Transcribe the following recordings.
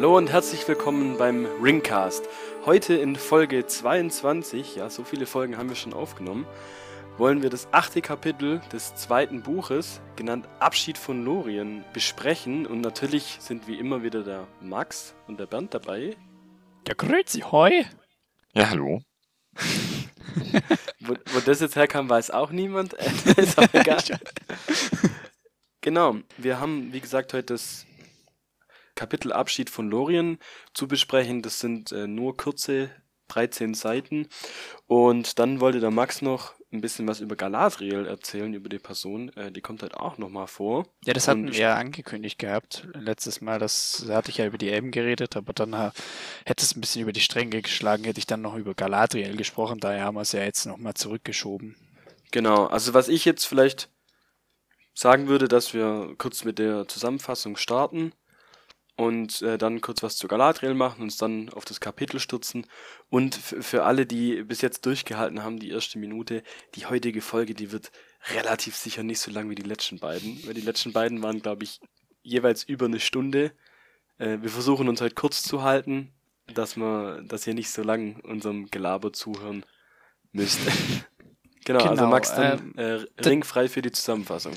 Hallo und herzlich willkommen beim Ringcast. Heute in Folge 22, ja, so viele Folgen haben wir schon aufgenommen, wollen wir das achte Kapitel des zweiten Buches, genannt Abschied von Lorien, besprechen. Und natürlich sind wie immer wieder der Max und der Bernd dabei. Ja, grüezi, hoi. Ja, hallo. wo, wo das jetzt herkam, weiß auch niemand. ist auch egal. genau, wir haben, wie gesagt, heute das Kapitel Abschied von Lorien zu besprechen. Das sind äh, nur kurze 13 Seiten. Und dann wollte der Max noch ein bisschen was über Galadriel erzählen, über die Person. Äh, die kommt halt auch nochmal vor. Ja, das hatten wir ja angekündigt gehabt. Letztes Mal, das da hatte ich ja über die Elben geredet, aber dann äh, hätte es ein bisschen über die Stränge geschlagen, hätte ich dann noch über Galadriel gesprochen. Daher haben wir es ja jetzt nochmal zurückgeschoben. Genau, also was ich jetzt vielleicht sagen würde, dass wir kurz mit der Zusammenfassung starten und äh, dann kurz was zu Galadriel machen, uns dann auf das Kapitel stürzen und für alle, die bis jetzt durchgehalten haben, die erste Minute, die heutige Folge, die wird relativ sicher nicht so lang wie die letzten beiden, weil die letzten beiden waren, glaube ich, jeweils über eine Stunde. Äh, wir versuchen uns heute kurz zu halten, dass wir, dass ihr nicht so lang unserem Gelaber zuhören müsst. genau, also genau, also Max, dann ähm, äh, ringfrei für die Zusammenfassung.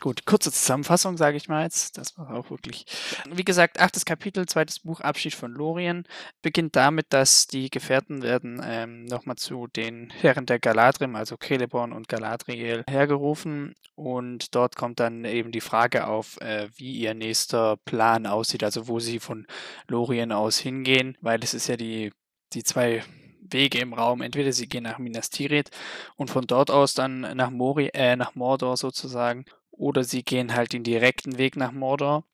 Gut, kurze Zusammenfassung, sage ich mal jetzt. Das war auch wirklich. Wie gesagt, achtes Kapitel, zweites Buch, Abschied von Lorien, beginnt damit, dass die Gefährten werden ähm, nochmal zu den Herren der Galadrim, also Celeborn und Galadriel, hergerufen. Und dort kommt dann eben die Frage auf, äh, wie ihr nächster Plan aussieht, also wo sie von Lorien aus hingehen, weil es ist ja die, die zwei Wege im Raum. Entweder sie gehen nach Minas Tirith und von dort aus dann nach, Mori, äh, nach Mordor sozusagen oder sie gehen halt den direkten Weg nach Mordor.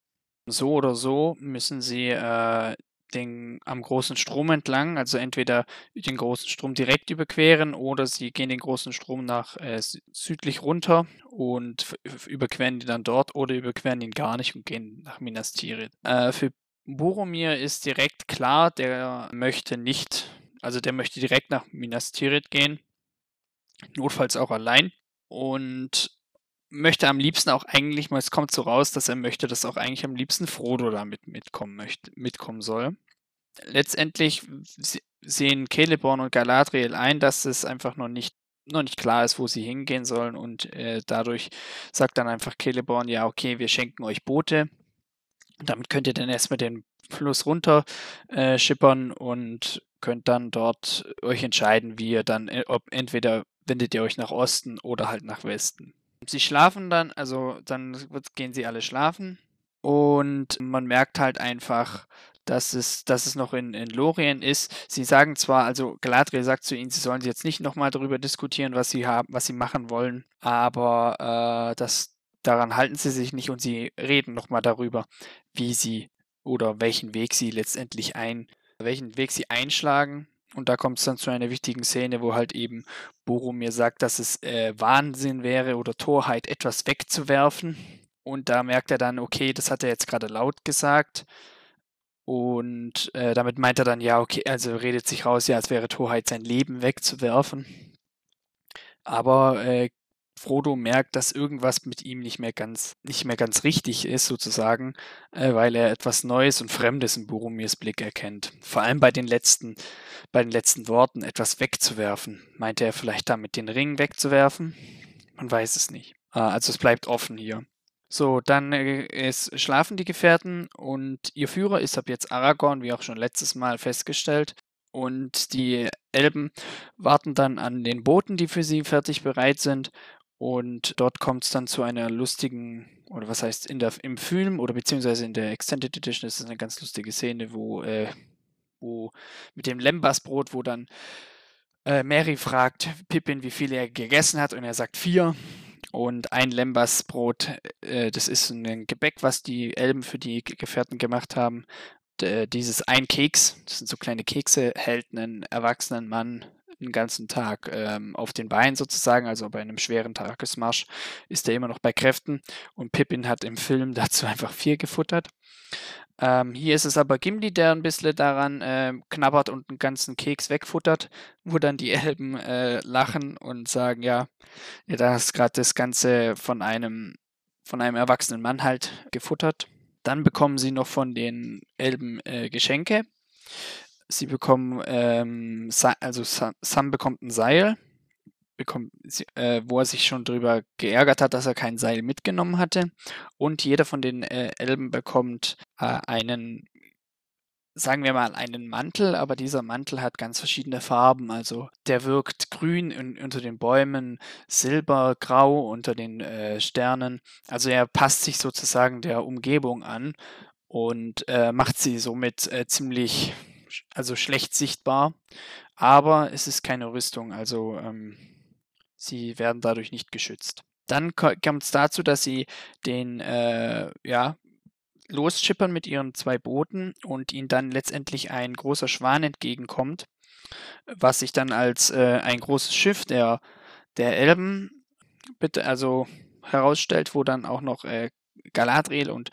So oder so müssen sie äh, den, am großen Strom entlang, also entweder den großen Strom direkt überqueren oder sie gehen den großen Strom nach äh, südlich runter und überqueren ihn dann dort oder überqueren ihn gar nicht und gehen nach Minas Tirith. Äh, für Boromir ist direkt klar, der möchte nicht, also der möchte direkt nach Minas Tirith gehen, notfalls auch allein. Und möchte am liebsten auch eigentlich es kommt so raus, dass er möchte, dass auch eigentlich am liebsten Frodo damit mitkommen möchte, mitkommen soll. Letztendlich sehen Celeborn und Galadriel ein, dass es einfach noch nicht noch nicht klar ist, wo sie hingehen sollen und äh, dadurch sagt dann einfach Celeborn, ja okay, wir schenken euch Boote. Damit könnt ihr dann erstmal den Fluss runter äh, schippern und könnt dann dort euch entscheiden, wie ihr dann, äh, ob entweder wendet ihr euch nach Osten oder halt nach Westen. Sie schlafen dann, also dann gehen sie alle schlafen und man merkt halt einfach, dass es, dass es noch in, in Lorien ist. Sie sagen zwar, also Galadriel sagt zu ihnen, sie sollen jetzt nicht nochmal darüber diskutieren, was sie haben, was sie machen wollen, aber äh, das, daran halten sie sich nicht und sie reden nochmal darüber, wie sie oder welchen Weg sie letztendlich ein, welchen Weg sie einschlagen und da kommt es dann zu einer wichtigen Szene, wo halt eben Boromir sagt, dass es äh, Wahnsinn wäre oder Torheit, etwas wegzuwerfen. Und da merkt er dann, okay, das hat er jetzt gerade laut gesagt. Und äh, damit meint er dann, ja, okay, also redet sich raus, ja, es wäre Torheit, sein Leben wegzuwerfen. Aber äh, Frodo merkt, dass irgendwas mit ihm nicht mehr ganz, nicht mehr ganz richtig ist, sozusagen, äh, weil er etwas Neues und Fremdes in Boromirs Blick erkennt. Vor allem bei den letzten, bei den letzten Worten etwas wegzuwerfen. Meinte er vielleicht damit den Ring wegzuwerfen? Man weiß es nicht. Äh, also es bleibt offen hier. So, dann äh, schlafen die Gefährten und ihr Führer ist ab jetzt Aragorn, wie auch schon letztes Mal festgestellt. Und die Elben warten dann an den Booten, die für sie fertig bereit sind. Und dort kommt es dann zu einer lustigen, oder was heißt, in der, im Film oder beziehungsweise in der Extended Edition ist es eine ganz lustige Szene, wo, äh, wo mit dem Lembasbrot, wo dann äh, Mary fragt Pippin, wie viel er gegessen hat und er sagt vier. Und ein Lembasbrot, äh, das ist ein Gebäck, was die Elben für die Gefährten gemacht haben. D dieses ein Keks, das sind so kleine Kekse, hält einen erwachsenen Mann den ganzen Tag ähm, auf den Beinen sozusagen, also bei einem schweren Tagesmarsch ist er immer noch bei Kräften und Pippin hat im Film dazu einfach vier gefuttert. Ähm, hier ist es aber Gimli, der ein bisschen daran äh, knabbert und einen ganzen Keks wegfuttert, wo dann die Elben äh, lachen und sagen, ja, ja da hast gerade das Ganze von einem, von einem erwachsenen Mann halt gefuttert. Dann bekommen sie noch von den Elben äh, Geschenke. Sie bekommen, ähm, also Sam bekommt ein Seil, bekommt, äh, wo er sich schon darüber geärgert hat, dass er kein Seil mitgenommen hatte. Und jeder von den äh, Elben bekommt äh, einen sagen wir mal, einen Mantel, aber dieser Mantel hat ganz verschiedene Farben. Also der wirkt grün in, unter den Bäumen, silber, grau unter den äh, Sternen. Also er passt sich sozusagen der Umgebung an und äh, macht sie somit äh, ziemlich, also schlecht sichtbar. Aber es ist keine Rüstung, also ähm, sie werden dadurch nicht geschützt. Dann kommt es dazu, dass sie den äh, ja, losschippern mit ihren zwei Booten und ihnen dann letztendlich ein großer Schwan entgegenkommt, was sich dann als äh, ein großes Schiff der, der Elben bitte also herausstellt, wo dann auch noch äh, Galadriel und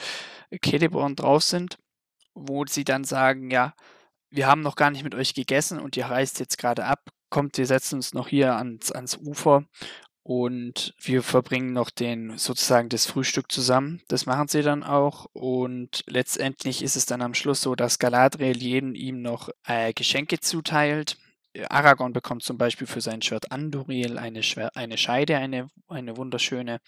Celeborn drauf sind, wo sie dann sagen, ja, wir haben noch gar nicht mit euch gegessen und ihr reist jetzt gerade ab, kommt, wir setzen uns noch hier ans, ans Ufer und wir verbringen noch den sozusagen das Frühstück zusammen. Das machen sie dann auch. Und letztendlich ist es dann am Schluss so, dass Galadriel jeden ihm noch äh, Geschenke zuteilt. Aragorn bekommt zum Beispiel für sein Schwert Anduril eine, Schwer eine Scheide, eine, eine wunderschöne.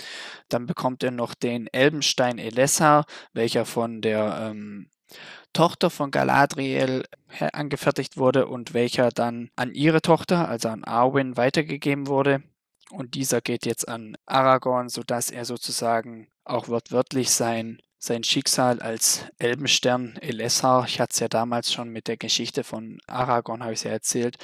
Dann bekommt er noch den Elbenstein Elessar, welcher von der ähm, Tochter von Galadriel angefertigt wurde und welcher dann an ihre Tochter, also an Arwen, weitergegeben wurde. Und dieser geht jetzt an Aragorn, sodass er sozusagen auch wortwörtlich sein, sein Schicksal als Elbenstern Elessar, ich hatte es ja damals schon mit der Geschichte von Aragorn, habe ich es ja erzählt,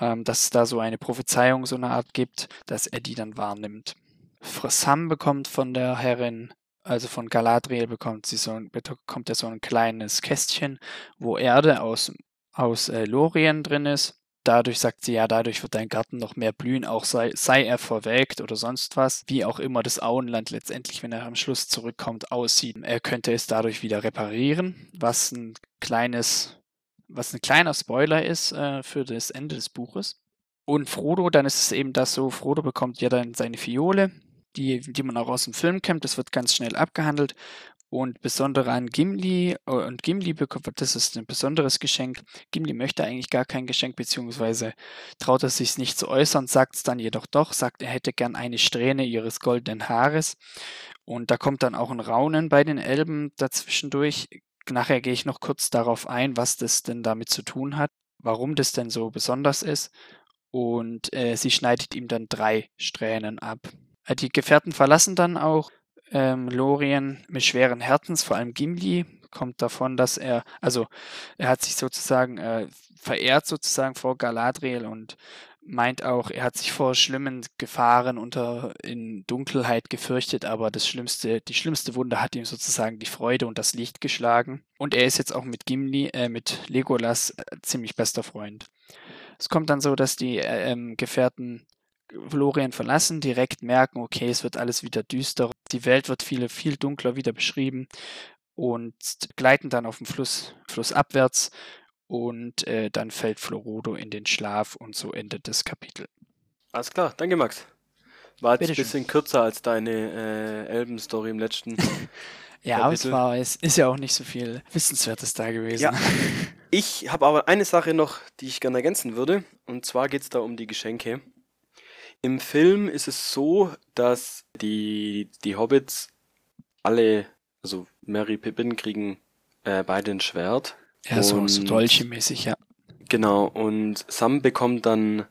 ähm, dass es da so eine Prophezeiung, so eine Art gibt, dass er die dann wahrnimmt. Sam bekommt von der Herrin, also von Galadriel bekommt sie so bekommt er so ein kleines Kästchen, wo Erde aus, aus äh, Lorien drin ist dadurch sagt sie, ja, dadurch wird dein Garten noch mehr blühen, auch sei, sei er verwelkt oder sonst was. Wie auch immer das Auenland letztendlich, wenn er am Schluss zurückkommt, aussieht. Er könnte es dadurch wieder reparieren, was ein kleines, was ein kleiner Spoiler ist äh, für das Ende des Buches. Und Frodo, dann ist es eben das so, Frodo bekommt ja dann seine Fiole, die, die man auch aus dem Film kennt, das wird ganz schnell abgehandelt. Und besondere an Gimli, äh, und Gimli bekommt, das ist ein besonderes Geschenk. Gimli möchte eigentlich gar kein Geschenk, beziehungsweise traut er sich nicht zu äußern, sagt es dann jedoch doch, sagt, er hätte gern eine Strähne ihres goldenen Haares. Und da kommt dann auch ein Raunen bei den Elben dazwischendurch. Nachher gehe ich noch kurz darauf ein, was das denn damit zu tun hat, warum das denn so besonders ist. Und äh, sie schneidet ihm dann drei Strähnen ab. Äh, die Gefährten verlassen dann auch ähm, Lorien mit schweren Herzens, vor allem Gimli, kommt davon, dass er, also er hat sich sozusagen äh, verehrt sozusagen vor Galadriel und meint auch, er hat sich vor schlimmen Gefahren unter in Dunkelheit gefürchtet, aber das schlimmste, die schlimmste Wunde hat ihm sozusagen die Freude und das Licht geschlagen. Und er ist jetzt auch mit Gimli, äh, mit Legolas äh, ziemlich bester Freund. Es kommt dann so, dass die äh, ähm, Gefährten Florian verlassen, direkt merken, okay, es wird alles wieder düsterer, die Welt wird viel, viel dunkler wieder beschrieben und gleiten dann auf dem Fluss, Fluss abwärts und äh, dann fällt Florodo in den Schlaf und so endet das Kapitel. Alles klar, danke Max. War jetzt ein bisschen kürzer als deine äh, Elben-Story im letzten. ja, aber es war, es ist ja auch nicht so viel Wissenswertes da gewesen. Ja. Ich habe aber eine Sache noch, die ich gerne ergänzen würde. Und zwar geht es da um die Geschenke. Im Film ist es so, dass die, die Hobbits alle, also Mary Pippin kriegen äh, beide ein Schwert. Ja, so, so Dolche-mäßig, ja. Genau, und Sam bekommt dann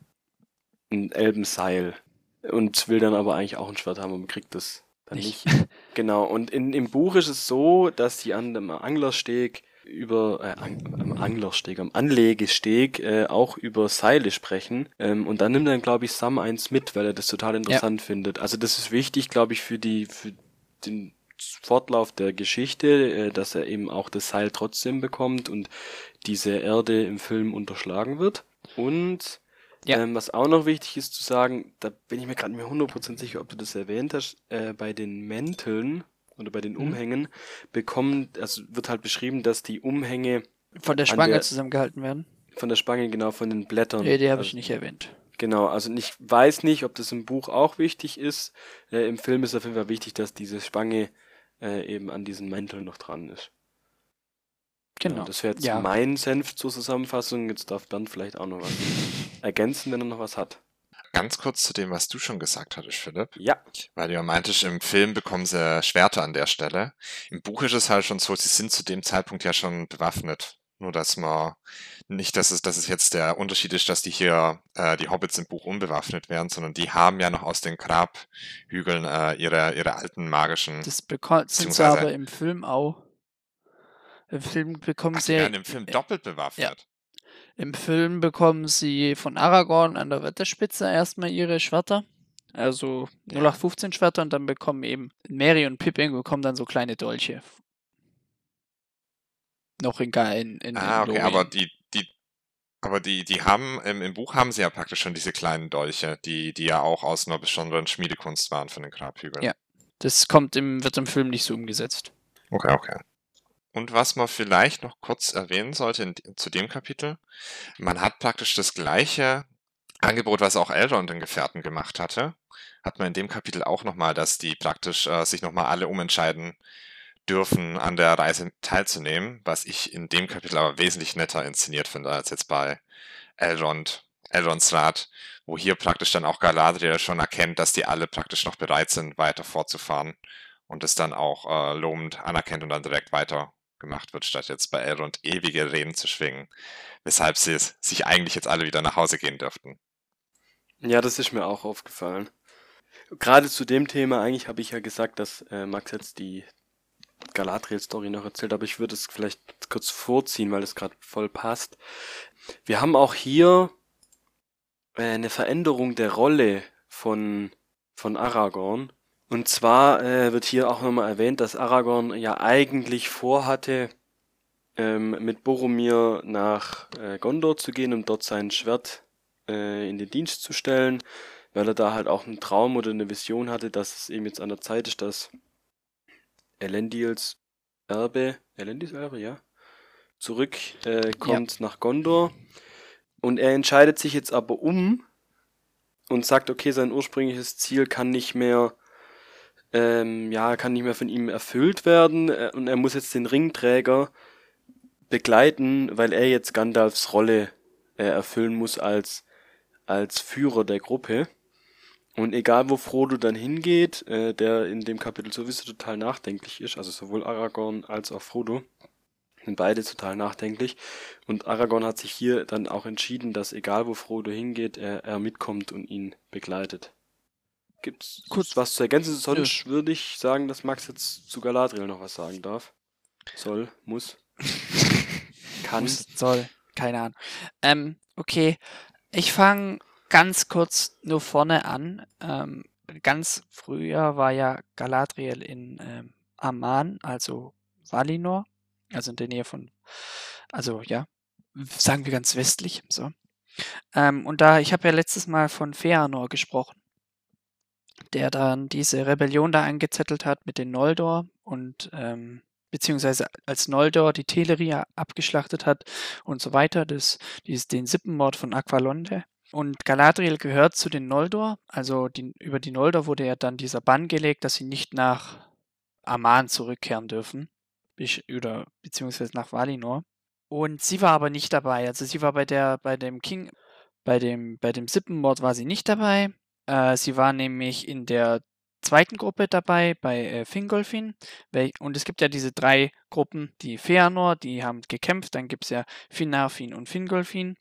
ein Elbenseil und will dann aber eigentlich auch ein Schwert haben und kriegt das dann nicht. nicht. genau, und in, im Buch ist es so, dass die an dem Anglersteg über äh, am Anglersteg, am Anlegesteg äh, auch über Seile sprechen. Ähm, und dann nimmt dann, glaube ich, Sam eins mit, weil er das total interessant ja. findet. Also das ist wichtig, glaube ich, für die, für den Fortlauf der Geschichte, äh, dass er eben auch das Seil trotzdem bekommt und diese Erde im Film unterschlagen wird. Und ja. ähm, was auch noch wichtig ist zu sagen, da bin ich mir gerade nicht mehr 100% sicher, ob du das erwähnt hast, äh, bei den Mänteln oder bei den mhm. Umhängen bekommen, also wird halt beschrieben, dass die Umhänge von der Spange der, zusammengehalten werden. Von der Spange, genau, von den Blättern. Nee, die habe also, ich nicht erwähnt. Genau, also ich weiß nicht, ob das im Buch auch wichtig ist. Äh, Im Film ist auf jeden Fall wichtig, dass diese Spange äh, eben an diesen Mänteln noch dran ist. Genau. Ja, das wäre jetzt Ja. mein Senf zur Zusammenfassung. Jetzt darf Bernd vielleicht auch noch was ergänzen, wenn er noch was hat. Ganz kurz zu dem, was du schon gesagt hattest, Philipp. Ja, Weil du ja meintest, im Film bekommen sie Schwerter an der Stelle. Im Buch ist es halt schon so, sie sind zu dem Zeitpunkt ja schon bewaffnet. Nur dass man nicht, dass es, dass es jetzt der Unterschied ist, dass die hier, äh, die Hobbits im Buch unbewaffnet werden, sondern die haben ja noch aus den Grabhügeln äh, ihre, ihre alten magischen. Das beko- sind sie aber im Film auch. Im Film bekommen Ach, sie werden im Film äh, doppelt bewaffnet. Im Film bekommen sie von Aragorn an der Wetterspitze erstmal ihre Schwerter. Also Ja. 0815 Schwerter und dann bekommen eben Mary und Pippin bekommen dann so kleine Dolche. Noch in, in, in, Ah, okay, Lorien. aber die, die, aber die, die haben, im, im Buch haben sie ja praktisch schon diese kleinen Dolche, die, die ja auch aus einer besonderen Schmiedekunst waren von den Grabhügeln. Ja. Das kommt im, wird im Film nicht so umgesetzt. Okay, okay. Und was man vielleicht noch kurz erwähnen sollte in, zu dem Kapitel, man hat praktisch das gleiche Angebot, was auch Elrond den Gefährten gemacht hatte, hat man in dem Kapitel auch nochmal, dass die praktisch äh, sich nochmal alle umentscheiden dürfen, an der Reise teilzunehmen, was ich in dem Kapitel aber wesentlich netter inszeniert finde, als jetzt bei Elrond, Elronds Rat, wo hier praktisch dann auch Galadriel schon erkennt, dass die alle praktisch noch bereit sind, weiter fortzufahren und es dann auch äh, lobend anerkennt und dann direkt weiter gemacht wird, statt jetzt bei Elrond ewige Reden zu schwingen, weshalb sie es, sich eigentlich jetzt alle wieder nach Hause gehen dürften. ja, das ist mir auch aufgefallen. Gerade zu dem Thema, eigentlich habe ich ja gesagt, dass äh, Max jetzt die Galadriel-Story noch erzählt, aber ich würde es vielleicht kurz vorziehen, weil es gerade voll passt. Wir haben auch hier äh, eine Veränderung der Rolle von, von Aragorn. Und zwar äh, wird hier auch nochmal erwähnt, dass Aragorn ja eigentlich vorhatte, ähm, mit Boromir nach äh, Gondor zu gehen, um dort sein Schwert äh, in den Dienst zu stellen, weil er da halt auch einen Traum oder eine Vision hatte, dass es eben jetzt an der Zeit ist, dass Elendils Erbe, Elendils Erbe, ja, zurück äh, kommt nach Gondor. Und er entscheidet sich jetzt aber um und sagt, okay, sein ursprüngliches Ziel kann nicht mehr, ähm, ja, kann nicht mehr von ihm erfüllt werden äh, und er muss jetzt den Ringträger begleiten, weil er jetzt Gandalfs Rolle äh, erfüllen muss als, als Führer der Gruppe. Und egal wo Frodo dann hingeht, äh, der in dem Kapitel sowieso total nachdenklich ist, also sowohl Aragorn als auch Frodo, sind beide total nachdenklich. Und Aragorn hat sich hier dann auch entschieden, dass egal wo Frodo hingeht, er, er mitkommt und ihn begleitet. Gibt's Kurz- was zu ergänzen? Sonst würde ich sagen, dass Max jetzt zu Galadriel noch was sagen darf. Soll, muss, kann. Muss, soll, keine Ahnung. Ähm, okay, ich fange ganz kurz nur vorne an. Ähm, ganz früher war ja Galadriel in ähm, Amman, also Valinor, also in der Nähe von, also ja, sagen wir ganz westlich, so. Ähm, und da, ich habe ja letztes Mal von Feanor gesprochen, der dann diese Rebellion da angezettelt hat mit den Noldor und ähm, beziehungsweise als Noldor die Teleria abgeschlachtet hat und so weiter, das, dieses, den Sippenmord von Aqualonde. Und Galadriel gehört zu den Noldor, also die, über die Noldor wurde ja dann dieser Bann gelegt, dass sie nicht nach Aman zurückkehren dürfen, oder beziehungsweise nach Valinor. Und sie war aber nicht dabei, also sie war bei der, bei dem King, bei dem, bei dem Sippenmord war sie nicht dabei. Äh, sie war nämlich in der zweiten Gruppe dabei, bei äh, Fingolfin. Und es gibt ja diese drei Gruppen, die Feanor, die haben gekämpft, dann gibt es ja Finarfin und Fingolfin.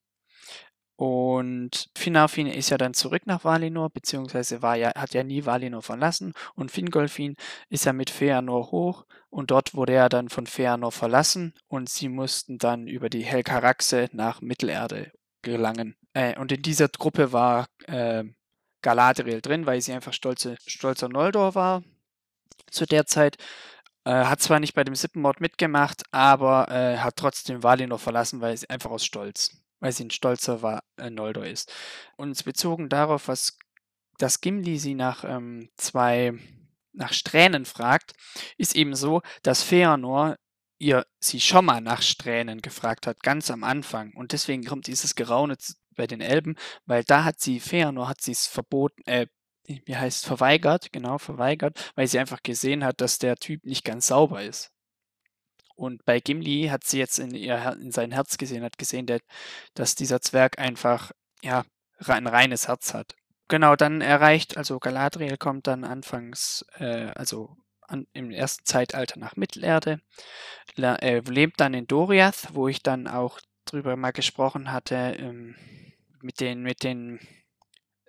Und Finarfin ist ja dann zurück nach Valinor, beziehungsweise war ja, hat ja nie Valinor verlassen. Und Fingolfin ist ja mit Feanor hoch und dort wurde er dann von Feanor verlassen und sie mussten dann über die Helkaraxe nach Mittelerde gelangen. Äh, und in dieser Gruppe war äh, Galadriel drin, weil sie einfach stolze, stolzer Noldor war zu der Zeit. Äh, hat zwar nicht bei dem Sippenmord mitgemacht, aber äh, hat trotzdem Valinor verlassen, weil sie einfach aus Stolz, weil sie ein stolzer war, äh, Noldor ist. Und bezogen darauf, was dass Gimli sie nach ähm, zwei nach Strähnen fragt, ist eben so, dass Feanor ihr sie schon mal nach Strähnen gefragt hat, ganz am Anfang. Und deswegen kommt dieses Geraune bei den Elben, weil da hat sie, Feanor hat sie es verboten, äh, wie heißt, verweigert, genau, verweigert, weil sie einfach gesehen hat, dass der Typ nicht ganz sauber ist. Und bei Gimli hat sie jetzt in, ihr, in sein Herz gesehen, hat gesehen, der, dass dieser Zwerg einfach, ja, ein reines Herz hat. Genau, dann erreicht, also Galadriel kommt dann anfangs, äh, also an, im ersten Zeitalter nach Mittelerde, äh, lebt dann in Doriath, wo ich dann auch drüber mal gesprochen hatte, ähm, mit den, mit den,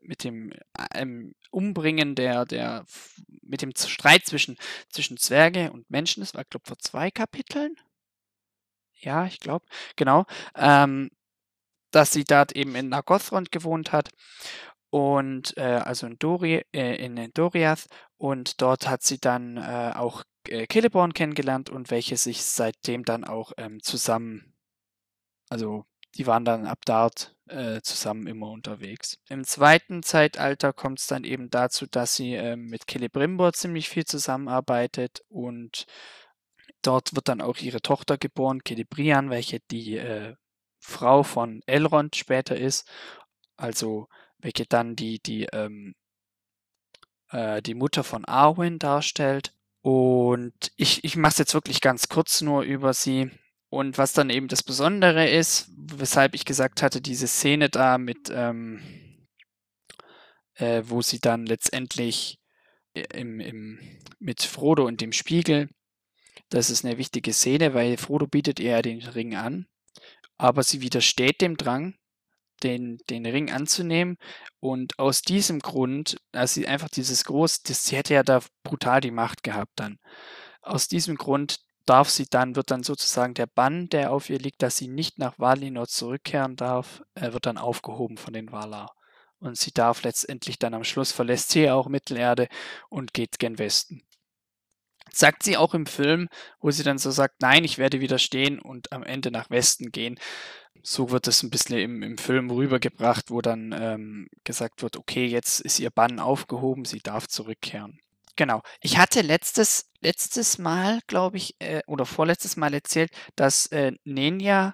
mit dem ähm, Umbringen der, der, mit dem Streit zwischen, zwischen Zwerge und Menschen, das war, glaube ich, vor zwei Kapiteln. Ja, ich glaube, genau. Ähm, dass sie dort eben in Nagothrond gewohnt hat und äh, also in, Dori, äh, in Doriath und dort hat sie dann äh, auch äh, Celeborn kennengelernt und welche sich seitdem dann auch ähm, zusammen, also die waren dann ab dort äh, zusammen immer unterwegs. Im zweiten Zeitalter kommt es dann eben dazu, dass sie ähm, mit Celebrimbor ziemlich viel zusammenarbeitet und dort wird dann auch ihre Tochter geboren, Celebrian, welche die äh, Frau von Elrond später ist. Also welche dann die, die, ähm, äh, die Mutter von Arwen darstellt. Und ich, ich mache es jetzt wirklich ganz kurz nur über sie. Und was dann eben das Besondere ist, weshalb ich gesagt hatte, diese Szene da mit, ähm, äh, wo sie dann letztendlich im, im, mit Frodo und dem Spiegel, das ist eine wichtige Szene, weil Frodo bietet ihr den Ring an, aber sie widersteht dem Drang den, den Ring anzunehmen. Und aus diesem Grund, als sie einfach dieses groß, das, sie hätte ja da brutal die Macht gehabt dann. Aus diesem Grund darf sie dann, wird dann sozusagen der Bann, der auf ihr liegt, dass sie nicht nach Valinor zurückkehren darf, äh, wird dann aufgehoben von den Valar. Und sie darf letztendlich dann am Schluss verlässt sie auch Mittelerde und geht gen Westen. Sagt sie auch im Film, wo sie dann so sagt, nein, ich werde widerstehen und am Ende nach Westen gehen so wird es ein bisschen im, im Film rübergebracht, wo dann ähm, gesagt wird, okay, jetzt ist ihr Bann aufgehoben, sie darf zurückkehren. Genau. Ich hatte letztes, letztes Mal, glaube ich, äh, oder vorletztes Mal erzählt, dass äh, Nenya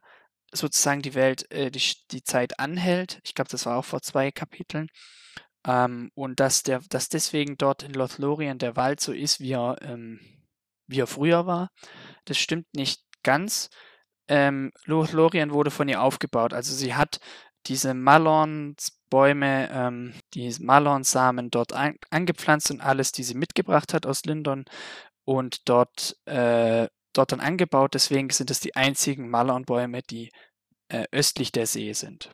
sozusagen die Welt, äh, die, die Zeit anhält. Ich glaube, das war auch vor zwei Kapiteln. Ähm, und dass, der, dass deswegen dort in Lothlorien der Wald so ist, wie er, ähm, wie er früher war. Das stimmt nicht ganz ähm, Lorien wurde von ihr aufgebaut. Also sie hat diese Malonsbäume, ähm, die Malonsamen dort an, angepflanzt und alles, die sie mitgebracht hat aus Lindon und dort, äh, dort dann angebaut. Deswegen sind es die einzigen Malonbäume, die äh, östlich der See sind.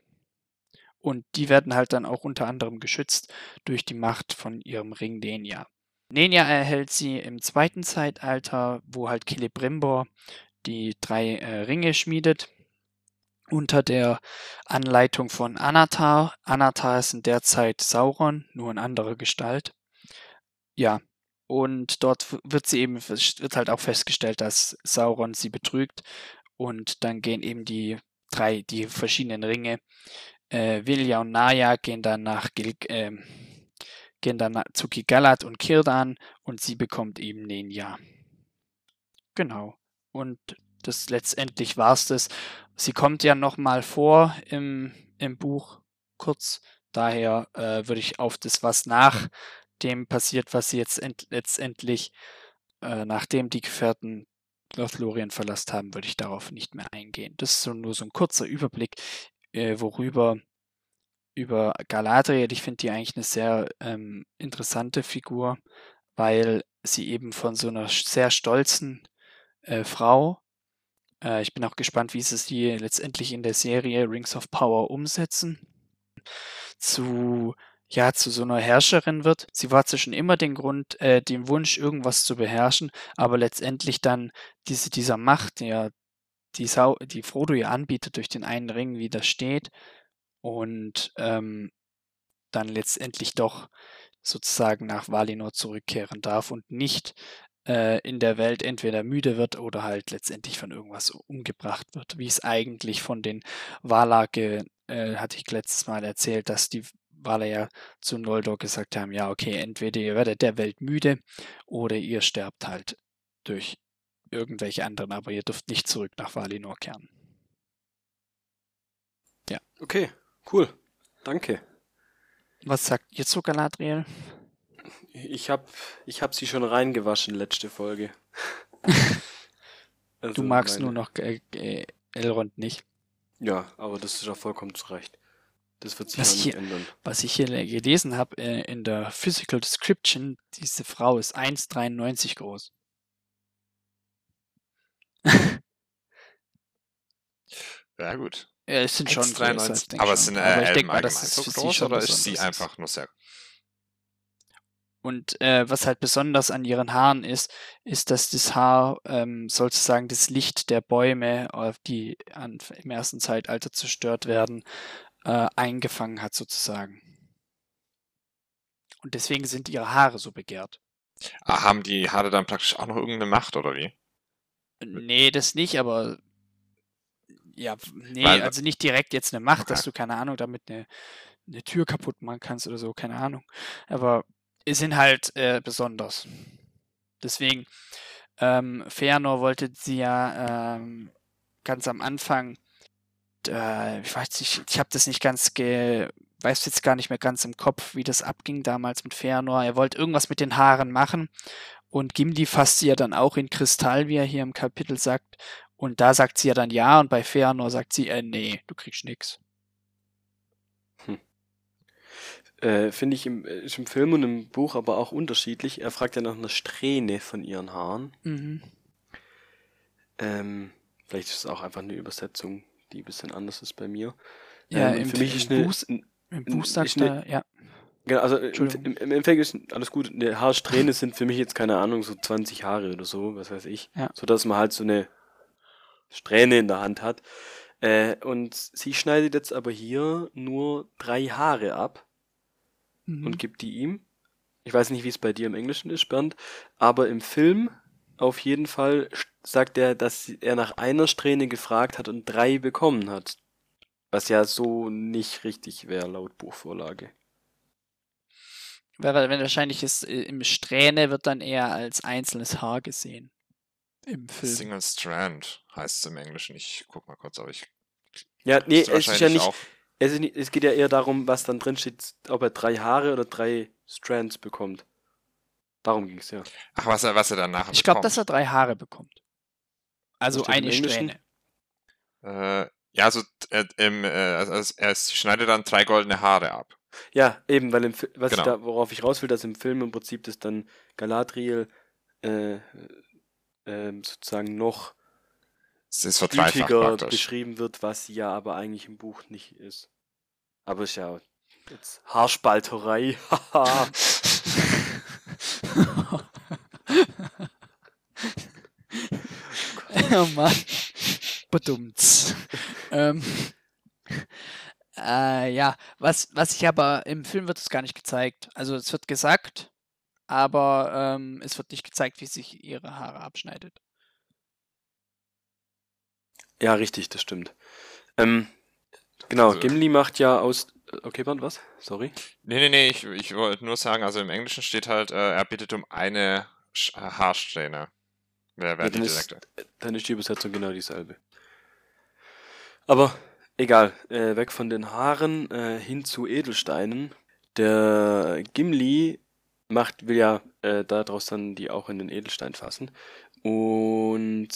Und die werden halt dann auch unter anderem geschützt durch die Macht von ihrem Ring Nenya. Nenya erhält sie im zweiten Zeitalter, wo halt Celebrimbor die drei äh, Ringe schmiedet unter der Anleitung von Anatar. Anatar ist in der Zeit Sauron, nur in anderer Gestalt. Ja, und dort wird sie eben, wird halt auch festgestellt, dass Sauron sie betrügt. Und dann gehen eben die drei, die verschiedenen Ringe, äh, Vilja und Naya gehen dann nach Gil, äh, gehen dann zu Gigalat und Kirdan und sie bekommt eben Nenya. Genau. Und das letztendlich war es das. Sie kommt ja nochmal vor im, im Buch kurz. Daher äh, würde ich auf das, was nach dem passiert, was sie jetzt letztendlich, äh, nachdem die Gefährten Lothlorien verlassen haben, würde ich darauf nicht mehr eingehen. Das ist so, nur so ein kurzer Überblick, äh, worüber über Galadriel. Ich finde die eigentlich eine sehr ähm, interessante Figur, weil sie eben von so einer sehr stolzen äh, Frau. Äh, ich bin auch gespannt, wie sie sie letztendlich in der Serie Rings of Power umsetzen. Zu ja, zu so einer Herrscherin wird. Sie war zwar schon immer den Grund, äh, den Wunsch, irgendwas zu beherrschen, aber letztendlich dann diese, dieser Macht, der die, Sau, die Frodo ihr anbietet, durch den einen Ring widersteht und ähm, dann letztendlich doch sozusagen nach Valinor zurückkehren darf und nicht äh, in der Welt entweder müde wird oder halt letztendlich von irgendwas umgebracht wird, wie es eigentlich von den Valar, äh, hatte ich letztes Mal erzählt, dass die Valar ja zu Noldor gesagt haben, ja okay, entweder ihr werdet der Welt müde oder ihr sterbt halt durch irgendwelche anderen, aber ihr dürft nicht zurück nach Valinor kehren. Ja. Okay, cool. Danke. Was sagt ihr zu Galadriel? Ich hab, ich hab sie schon reingewaschen, letzte Folge. Du Also magst meine- nur noch äh, Elrond nicht. Ja, aber das ist ja vollkommen zu Recht. Das wird sich Was auch nicht hier- ändern. Was ich hier gelesen habe äh, in der Physical Description, diese Frau ist 1,93 groß. Ja, gut. Ja, es sind schon größer, 1,93. ich denk Aber schon. es sind äh, Aber ich Elben denk mal, dass es so groß oder ist sie einfach nur sehr. Und äh, was halt besonders an ihren Haaren ist, ist, dass das Haar ähm, sozusagen das Licht der Bäume, die an, im ersten Zeitalter zerstört werden, äh, eingefangen hat sozusagen. Und deswegen sind ihre Haare so begehrt. Ah, haben die Haare dann praktisch auch noch irgendeine Macht oder wie? Nee, das nicht, aber ja, nee, Weil- also nicht direkt jetzt eine Macht, dass Okay. du, keine Ahnung, damit eine, eine Tür kaputt machen kannst oder so, keine Ahnung. Aber sind halt äh, besonders. Deswegen, ähm, Feanor wollte sie ja ähm, ganz am Anfang, äh, ich weiß nicht, ich habe das nicht ganz ge weiß jetzt gar nicht mehr ganz im Kopf, wie das abging damals mit Feanor. Er wollte irgendwas mit den Haaren machen und Gimli fasst sie ja dann auch in Kristall, wie er hier im Kapitel sagt. Und da sagt sie ja dann ja und bei Feanor sagt sie, äh, nee, du kriegst nix. Äh, Finde ich im, ist im Film und im Buch aber auch unterschiedlich. Er fragt ja nach einer Strähne von ihren Haaren. Mhm. Ähm, vielleicht ist es auch einfach eine Übersetzung, die ein bisschen anders ist bei mir. Ja, ähm, im, für mich ist eine, Buch, n- im Buch sagt eine- er, ja. genau, also im, Entschuldigung. im, im Endeffekt ist alles gut. Eine Haarsträhne sind für mich jetzt keine Ahnung, so 20 Haare oder so, was weiß ich. Ja. So dass man halt so eine Strähne in der Hand hat. Äh, und sie schneidet jetzt aber hier nur drei Haare ab. Mhm. und gibt die ihm. Ich weiß nicht, wie es bei dir im Englischen ist, Bernd, aber im Film auf jeden Fall sagt er, dass er nach einer Strähne gefragt hat und drei bekommen hat. Was ja so nicht richtig wäre, laut Buchvorlage. Wäre, wenn wahrscheinlich ist, äh, im Strähne wird dann eher als einzelnes Haar gesehen. Im Film. Single Strand heißt es im Englischen. Ich guck mal kurz, aber ich. Ja, nee, es ist ja wahrscheinlich nicht, Auch, es, ist nicht, es geht ja eher darum, was dann drin steht, ob er drei Haare oder drei Strands bekommt. Darum ging es ja. ach, was er, was er dann nachher Ich glaube, dass er drei Haare bekommt. Also eine? Strähne. Äh, ja, also, äh, im, äh, also also er schneidet dann drei goldene Haare ab. Ja, eben, weil im, was Genau. ich da, worauf ich raus will, dass im Film im Prinzip das dann Galadriel äh, ähm, sozusagen noch Es ist praktisch. beschrieben wird, was sie ja aber eigentlich im Buch nicht ist. Aber ist ja jetzt Haarspalterei. Oh Mann. Bedummt. ähm, äh, ja, was, was ich aber im Film wird es gar nicht gezeigt. Also es wird gesagt, aber ähm, es wird nicht gezeigt, wie sich ihre Haare abschneidet. Ja, richtig, das stimmt. Ähm, genau, Also- Gimli macht ja aus. Okay, Bernd, was? Sorry. Nee, nee, nee, ich, ich wollte nur sagen, also im Englischen steht halt, äh, er bittet um eine Sch äh, Haarsträhne. Wer, wer Ja, die dann ist-. Dann ist die Übersetzung genau dieselbe. Aber egal, äh, weg von den Haaren äh, hin zu Edelsteinen. Der Gimli macht, will ja äh, daraus dann die auch in den Edelstein fassen. Und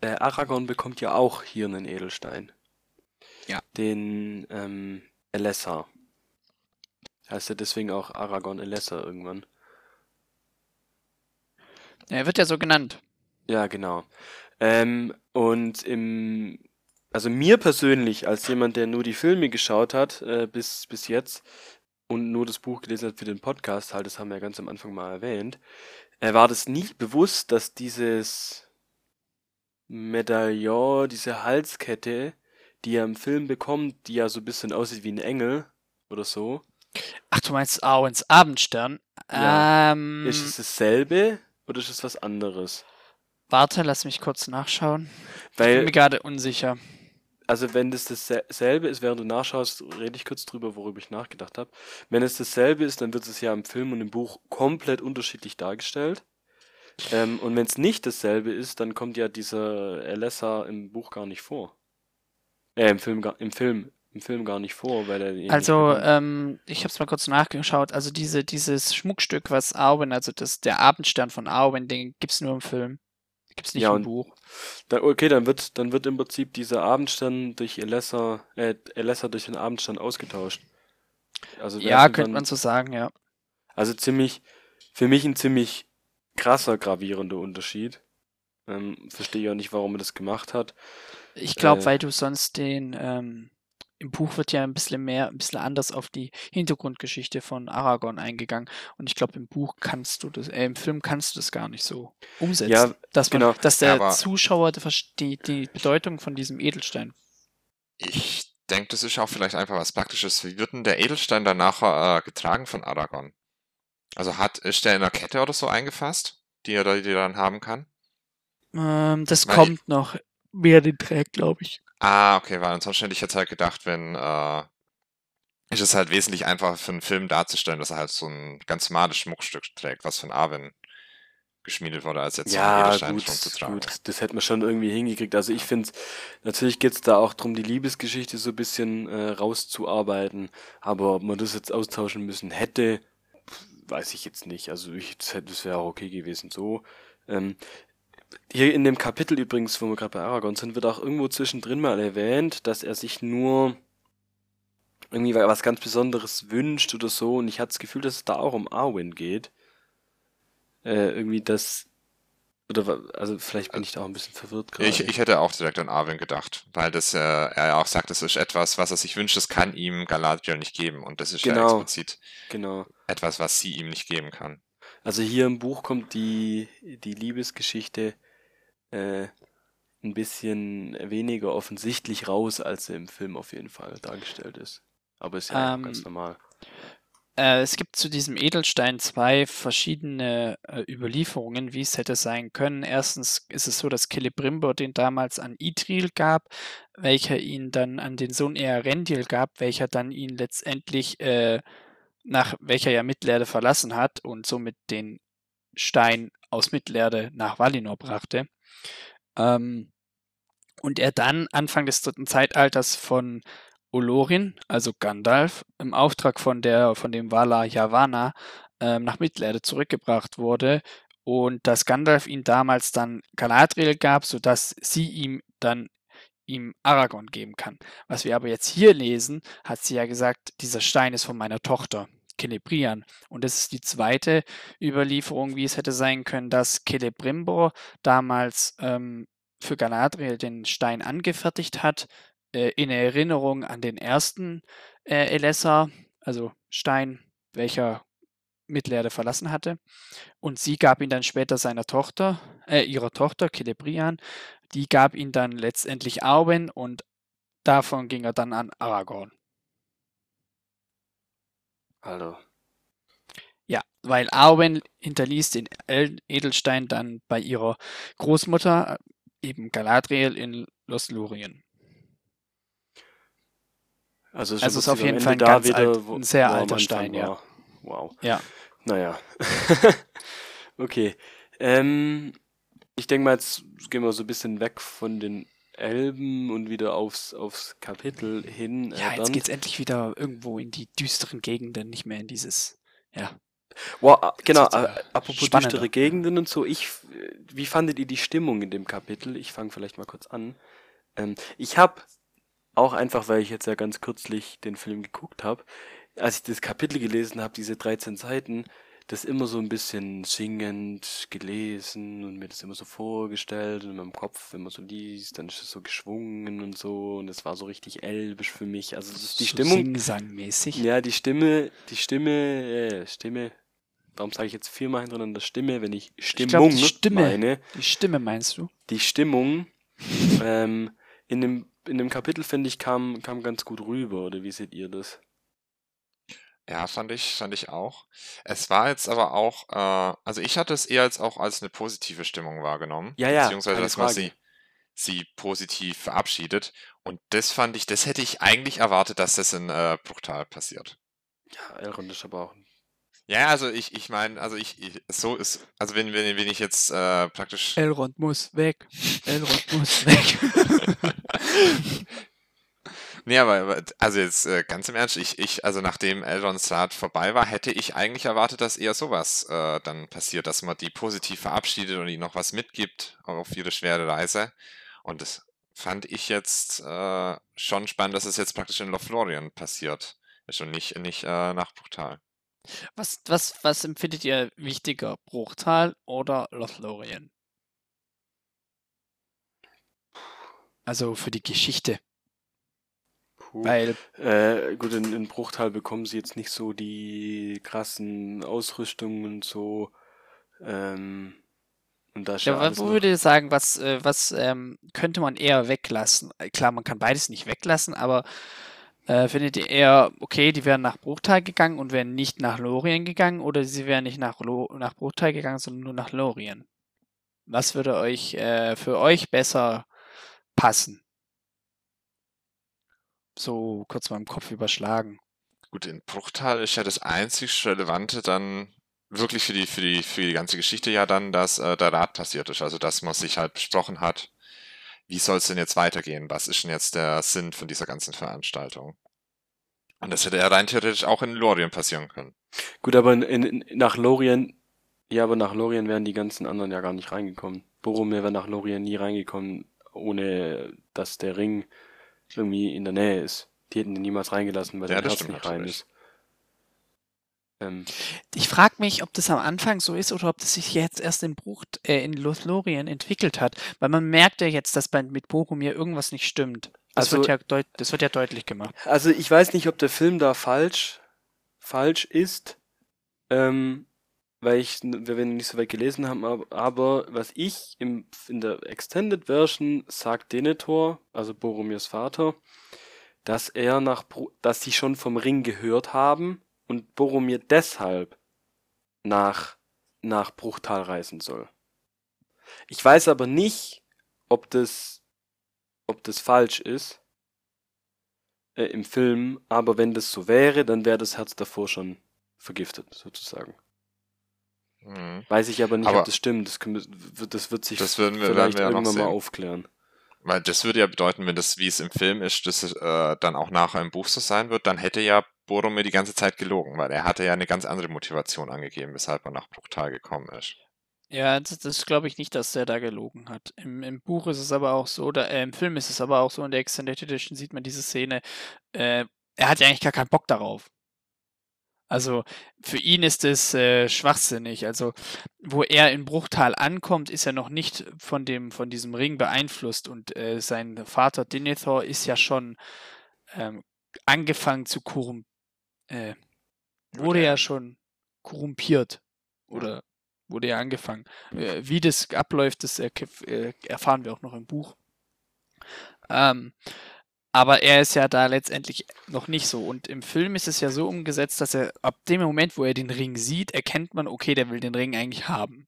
äh, Aragorn bekommt ja auch hier einen Edelstein. Ja. Den ähm, Elessar. Heißt er deswegen auch Aragorn Elessar irgendwann. Er wird ja so genannt. Ja, genau. Ähm, und im, also mir persönlich, als jemand, der nur die Filme geschaut hat, äh, bis, bis jetzt und nur das Buch gelesen hat für den Podcast, halt, das haben wir ja ganz am Anfang mal erwähnt, äh, war das nie bewusst, dass dieses Medaillon, diese Halskette, die er im Film bekommt, die ja so ein bisschen aussieht wie ein Engel oder so, Ach, du meinst Arwens Abendstern? Ja. Ähm, ist es dasselbe oder ist es was anderes? warte, lass mich kurz nachschauen. Ich bin Weil mir gerade unsicher. Also wenn das dasselbe ist, während du nachschaust, rede ich kurz drüber, worüber ich nachgedacht habe. Wenn es dasselbe ist, dann wird es ja im Film und im Buch komplett unterschiedlich dargestellt. Ähm, und wenn es nicht dasselbe ist, dann kommt ja dieser Elessa im Buch gar nicht vor. Äh, im Film, gar- im Film im Film gar nicht vor, weil er Also, ähm, ich habe es mal kurz nachgeschaut. Also diese, dieses Schmuckstück, was Arwen, also das, der Abendstern von Arwen, den gibt es nur im Film. Gibt es nicht Ja, im Buch. Da, okay, dann wird, dann wird im Prinzip dieser Abendstern durch Elessa, äh, Elessa durch den Abendstern ausgetauscht. Also Ja, könnte dann- man so sagen, ja. Also ziemlich, für mich ein ziemlich krasser, gravierender Unterschied. Ähm, verstehe auch nicht, warum er das gemacht hat. Ich glaube, Äh. weil du sonst den, ähm, im Buch wird ja ein bisschen mehr, ein bisschen anders auf die Hintergrundgeschichte von Aragorn eingegangen. Und ich glaube, im Buch kannst du das, äh, im Film kannst du das gar nicht so umsetzen. Ja, dass man, genau. dass der Aber- Zuschauer versteht die Bedeutung von diesem Edelstein. Ich denke, das ist auch vielleicht einfach was Praktisches. Wie wird denn der Edelstein dann nachher äh, getragen von Aragorn? Also hat, ist der in einer Kette oder so eingefasst, die er, da- die er dann haben kann? Ähm, das Weil- kommt noch, wer den trägt, glaube ich. Ah, okay, weil ansonsten hätte ich jetzt halt gedacht, wenn, äh, ist es halt wesentlich einfacher für einen Film darzustellen, dass er halt so ein ganz normales Schmuckstück trägt, was von Arwen geschmiedet wurde, als jetzt so einen Ja, Edelstein gut, zu tragen. gut, das hätte man schon irgendwie hingekriegt. Also ich finde, natürlich geht es da auch darum, die Liebesgeschichte so ein bisschen äh, rauszuarbeiten. Aber ob man das jetzt austauschen müssen hätte, weiß ich jetzt nicht. Also ich, das, wäre auch okay gewesen so. Ähm, hier in dem Kapitel übrigens, wo wir gerade bei Aragorn sind, wird auch irgendwo zwischendrin mal erwähnt, dass er sich nur irgendwie was ganz Besonderes wünscht oder so. Und ich hatte das Gefühl, dass es da auch um Arwen geht. Äh, irgendwie das. Oder also vielleicht bin ich da auch ein bisschen verwirrt gerade. Ich, ich hätte auch direkt an Arwen gedacht, weil das, äh, er ja auch sagt, das ist etwas, was er sich wünscht, das kann ihm Galadriel nicht geben. Und das ist ja Genau. explizit Genau. etwas, was sie ihm nicht geben kann. Also hier im Buch kommt die, die Liebesgeschichte äh, ein bisschen weniger offensichtlich raus, als sie im Film auf jeden Fall dargestellt ist. Aber ist ja auch Ähm, ganz normal. Äh, es gibt zu diesem Edelstein zwei verschiedene äh, Überlieferungen, wie es hätte sein können. Erstens ist es so, dass Celebrimbor den damals an Idril gab, welcher ihn dann an den Sohn Earendil gab, welcher dann ihn letztendlich äh, nach welcher ja Mittelerde verlassen hat und somit den Stein aus Mittelerde nach Valinor brachte. Ähm, und er dann Anfang des dritten Zeitalters von Olorin, also Gandalf, im Auftrag von der von dem Valar Yavanna ähm, nach Mittelerde zurückgebracht wurde und dass Gandalf ihn damals dann Galadriel gab, sodass sie ihm dann ihm Aragorn geben kann. Was wir aber jetzt hier lesen, hat sie ja gesagt, dieser Stein ist von meiner Tochter, Celebrian. Und das ist die zweite Überlieferung, wie es hätte sein können, dass Celebrimbor damals ähm, für Galadriel den Stein angefertigt hat, äh, in Erinnerung an den ersten äh, Elessa, also Stein, welcher Mittelerde verlassen hatte. Und sie gab ihn dann später seiner Tochter, äh, ihrer Tochter, Celebrian, die gab ihn dann letztendlich Arwen und davon ging er dann an Aragorn. Also, Ja, weil Arwen hinterließ den El Edelstein dann bei ihrer Großmutter, äh, eben Galadriel in Lothlorien. Also, Also ist im auf jeden Fall ein ganz alt- wo- ein sehr alter Stein, ja. war. Wow. Ja. Naja. okay. Ähm, ich denke mal, jetzt gehen wir so ein bisschen weg von den Elben und wieder aufs, aufs Kapitel hin. Ja, äh, jetzt Bernd. geht's endlich wieder irgendwo in die düsteren Gegenden, nicht mehr in dieses, ja. Wow, ah, genau, äh, äh, apropos spannender. düstere Gegenden und so, ich, äh, wie fandet ihr die Stimmung in dem Kapitel? Ich fange vielleicht mal kurz an. Ähm, ich habe auch einfach, weil ich jetzt ja ganz kürzlich den Film geguckt habe, als ich das Kapitel gelesen habe, diese 13 Seiten, das immer so ein bisschen singend gelesen und mir das immer so vorgestellt und in meinem Kopf, wenn man so liest, dann ist es so geschwungen und so und es war so richtig elbisch für mich. Also die so Stimmung, Singsangmäßig. ja, die Stimme, die Stimme, äh, Stimme. Warum sage ich jetzt viermal hintereinander Stimme, wenn ich Stimmung die Stimme. meine? Die Stimme meinst du? Die Stimmung ähm, in dem in dem Kapitel finde ich kam kam ganz gut rüber. Oder wie seht ihr das? Ja, fand ich, fand ich auch. Es war jetzt aber auch, äh, also ich hatte es eher als auch als eine positive Stimmung wahrgenommen. Ja, ja, Beziehungsweise, dass man sie, sie positiv verabschiedet. Und das fand ich, das hätte ich eigentlich erwartet, dass das in äh, Bruchtal passiert. Ja, Elrond ist aber auch. Ja, also ich, ich meine, also ich, ich, so ist, also wenn, wenn, wenn ich jetzt äh, praktisch. Elrond muss weg. Elrond muss weg. Nee, aber also jetzt äh, ganz im Ernst, ich, ich, also nachdem Elrons Rat vorbei war, hätte ich eigentlich erwartet, dass eher sowas äh, dann passiert, dass man die positiv verabschiedet und ihnen noch was mitgibt auf ihre schwere Reise. Und das fand ich jetzt äh, schon spannend, dass es jetzt praktisch in Lothlorien passiert ist und nicht, nicht äh, nach Bruchtal. Was, was, was empfindet ihr wichtiger, Bruchtal oder Lothlorien? Also für die Geschichte, Puh. weil Äh, gut, in, in Bruchtal bekommen sie jetzt nicht so die krassen Ausrüstungen und so. Ähm, und da ja, alles wo würdet ihr sagen, was, äh, was ähm, könnte man eher weglassen? Äh, Klar, man kann beides nicht weglassen, aber äh, findet ihr eher, okay, die wären nach Bruchtal gegangen und wären nicht nach Lorien gegangen oder sie wären nicht nach, Lo nach Bruchtal gegangen, sondern nur nach Lorien? Was würde euch äh, für euch besser passen? So kurz mal im Kopf überschlagen. Gut, in Bruchtal ist ja das einzig Relevante dann wirklich für die, für die, für die ganze Geschichte ja dann, dass äh, der Rat passiert ist. Also, dass man sich halt besprochen hat, wie soll es denn jetzt weitergehen? Was ist denn jetzt der Sinn von dieser ganzen Veranstaltung? Und das hätte ja rein theoretisch auch in Lorien passieren können. Gut, aber in, in, nach Lorien, ja, aber nach Lorien wären die ganzen anderen ja gar nicht reingekommen. Boromir wäre nach Lorien nie reingekommen, ohne dass der Ring irgendwie in der Nähe ist. Die hätten den niemals reingelassen, weil Ja, der Herz nicht rein natürlich. ist. Ähm, Ich frage mich, ob das am Anfang so ist oder ob das sich jetzt erst in Bruch, äh, in Lothlorien entwickelt hat. Weil man merkt ja jetzt, dass bei, mit Boromir irgendwas nicht stimmt. Das, Also- wird ja deut das wird ja deutlich gemacht. Also ich weiß nicht, ob der Film da falsch, falsch ist, ähm, weil ich, wir ihn nicht so weit gelesen haben, aber, aber was ich im, in der Extended Version sagt Denethor, also Boromirs Vater, dass er nach, dass sie schon vom Ring gehört haben und Boromir deshalb nach, nach Bruchtal reisen soll. Ich weiß aber nicht, ob das, ob das falsch ist äh, im Film, aber wenn das so wäre, dann wäre das Herz davor schon vergiftet, sozusagen. Mhm. Weiß ich aber nicht, Aber- ob das stimmt. Das, wird- das wird sich Das würden wir, vielleicht wir irgendwann mal aufklären. Weil das würde ja bedeuten, wenn das, wie es im Film ist, das äh, dann auch nachher im Buch so sein wird, dann hätte ja Boromir die ganze Zeit gelogen, weil er hatte ja eine ganz andere Motivation angegeben, weshalb er nach Bruchtal gekommen ist. Ja, das, das glaube ich nicht, dass er da gelogen hat. Im, Im Buch ist es aber auch so, oder äh, im Film ist es aber auch so, in der Extended Edition sieht man diese Szene, äh, er hat ja eigentlich gar keinen Bock darauf. Also für ihn ist es äh, schwachsinnig. Also wo er in Bruchtal ankommt, ist er noch nicht von dem von diesem Ring beeinflusst und äh, sein Vater Denethor ist ja schon ähm, angefangen zu korrumpieren. Äh, wurde ja schon korrumpiert oder wurde ja angefangen. Äh, wie das abläuft, das äh, erfahren wir auch noch im Buch. Ähm, aber er ist ja da letztendlich noch nicht so. Und im Film ist es ja so umgesetzt, dass er ab dem Moment, wo er den Ring sieht, erkennt man, okay, der will den Ring eigentlich haben.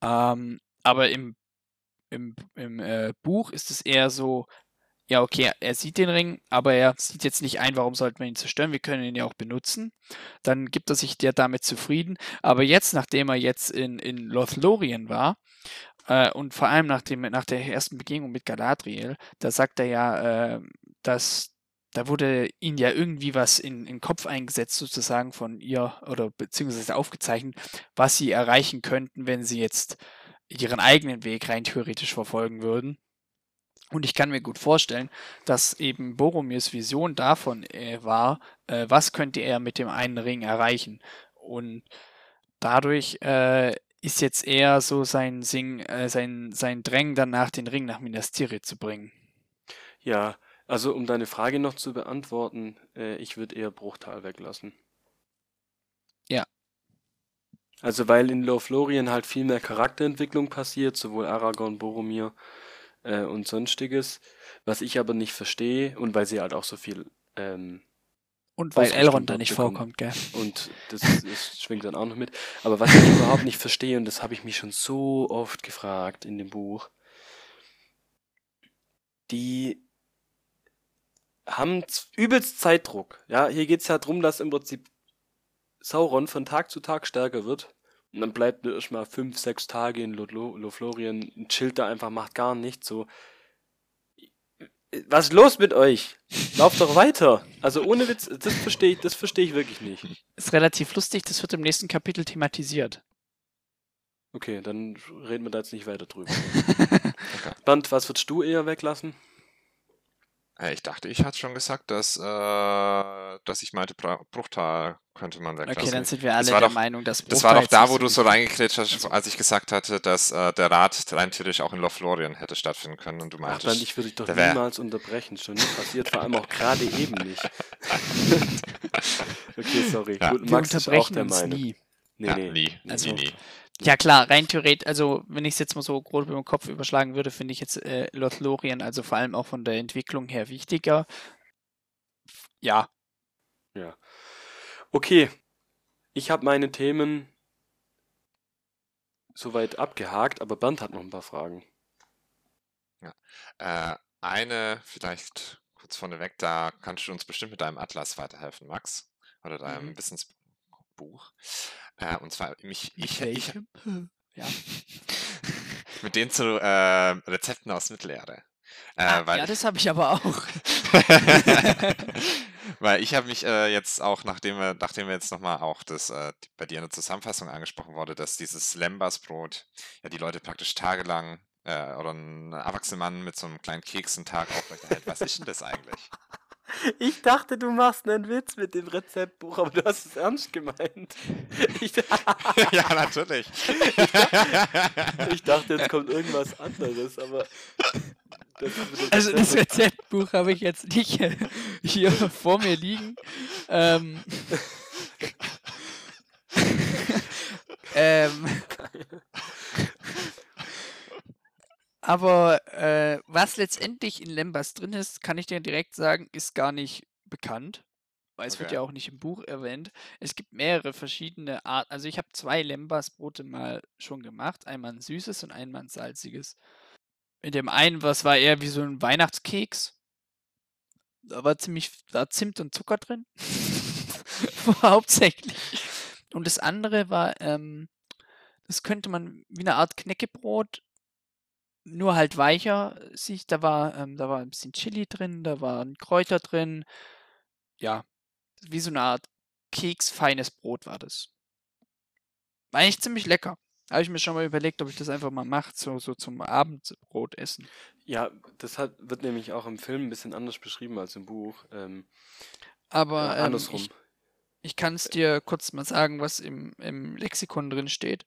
Ähm, aber im, im, im äh, Buch ist es eher so, ja, okay, er sieht den Ring, aber er sieht jetzt nicht ein, warum sollten wir ihn zerstören, wir können ihn ja auch benutzen. Dann gibt er sich der damit zufrieden. Aber jetzt, nachdem er jetzt in, in Lothlorien war, äh, und vor allem nach, dem, nach der ersten Begegnung mit Galadriel, da sagt er ja, äh, dass da wurde ihnen ja irgendwie was in, den Kopf eingesetzt, sozusagen von ihr, oder beziehungsweise aufgezeichnet, was sie erreichen könnten, wenn sie jetzt ihren eigenen Weg rein theoretisch verfolgen würden. Und ich kann mir gut vorstellen, dass eben Boromirs Vision davon äh, war, äh, was könnte er mit dem einen Ring erreichen. Und dadurch äh, ist jetzt eher so sein Sing, äh, sein, sein Drängen danach, den Ring nach Minas Tirith zu bringen. Ja, also um deine Frage noch zu beantworten, äh, ich würde eher Bruchtal weglassen. Ja. Also weil in Lothlorien halt viel mehr Charakterentwicklung passiert, sowohl Aragorn, Boromir äh, und sonstiges, was ich aber nicht verstehe und weil sie halt auch so viel ähm, Und weil Elrond da nicht bekommen. vorkommt, gell? und das, das schwingt dann auch noch mit. Aber was ich überhaupt nicht verstehe, und das habe ich mich schon so oft gefragt in dem Buch, die haben übelst Zeitdruck. Ja, hier geht es ja darum, dass im Prinzip Sauron von Tag zu Tag stärker wird. Und dann bleibt er erstmal fünf, sechs Tage in Lothlorien, chillt da einfach, macht gar nichts. So. Was ist los mit euch? Lauft doch weiter. Also ohne Witz, das verstehe ich, das verstehe ich wirklich nicht. Ist relativ lustig, das wird im nächsten Kapitel thematisiert. Okay, dann reden wir da jetzt nicht weiter drüber. Bernd, was würdest du eher weglassen? Äh, Ich dachte, ich hatte schon gesagt, dass, äh, dass ich meinte, Bruchtal könnte man weglassen. Okay, dann sind wir alle der doch- Meinung, dass Das war Bruchtal doch da, wo du so reingekretscht hast, als ich gesagt hatte, dass äh, der Rat rein theoretisch auch in Lothlorien hätte stattfinden können und du Ach, meintest, Bernd, ich würde dich doch niemals unterbrechen. Schon nie passiert, vor allem auch gerade eben nicht. okay, sorry. Ja. Gut, Wir Max ist auch unterbrechen der uns Meinung. nie. Nee, ja, nee. nie, Also- nie, nie. Ja klar, rein theoretisch, also wenn ich es jetzt mal so grob über den Kopf überschlagen würde, finde ich jetzt äh, Lothlorien, also vor allem auch von der Entwicklung her wichtiger. Ja, Okay, ich habe meine Themen soweit abgehakt, aber Bernd hat noch ein paar Fragen. Äh, eine, vielleicht kurz vorneweg, da kannst du uns bestimmt mit deinem Atlas weiterhelfen, Max. Oder deinem Mhm. Wissensbuch. Äh, und zwar, mich, mit ich, ich? Ja. mit denen zu äh, Rezepten aus Mittelerde. Äh, Ah, weil, ja, das habe ich aber auch. Weil ich habe mich äh, jetzt auch, nachdem wir, nachdem wir jetzt nochmal auch das äh, bei dir in der Zusammenfassung angesprochen wurde, dass dieses Lembasbrot ja die Leute praktisch tagelang äh, oder ein erwachsener Mann mit so einem kleinen Keks einen Tag aufrechterhält. Was ist denn das eigentlich? Ich dachte, du machst einen Witz mit dem Rezeptbuch, aber du hast es ernst gemeint. Ich, ja, natürlich. ich dachte, jetzt kommt irgendwas anderes, aber. Das Also das Rezept- Rezeptbuch habe ich jetzt nicht hier vor mir liegen. Ähm, ähm, aber äh, was letztendlich in Lembas drin ist, kann ich dir direkt sagen, ist gar nicht bekannt. Weil es wird Okay. ja auch nicht im Buch erwähnt. Es gibt mehrere verschiedene Arten. Also ich habe zwei Lembas-Brote mal schon gemacht. Einmal ein süßes und einmal ein salziges. In dem einen, was war eher wie so ein Weihnachtskeks. Da war ziemlich, da war Zimt und Zucker drin. Hauptsächlich. Und das andere war, ähm, das könnte man wie eine Art Knäckebrot, nur halt weicher sich. Da war, ähm, da war ein bisschen Chili drin, da waren Kräuter drin. Ja, wie so eine Art keksfeines Brot war das. War eigentlich ziemlich lecker. Habe ich mir schon mal überlegt, ob ich das einfach mal mache, so, so zum Abendbrot essen. Ja, das hat, wird nämlich auch im Film ein bisschen anders beschrieben als im Buch. Ähm, Aber ja, ähm, andersrum. ich, ich kann es dir kurz mal sagen, was im, im Lexikon drin steht.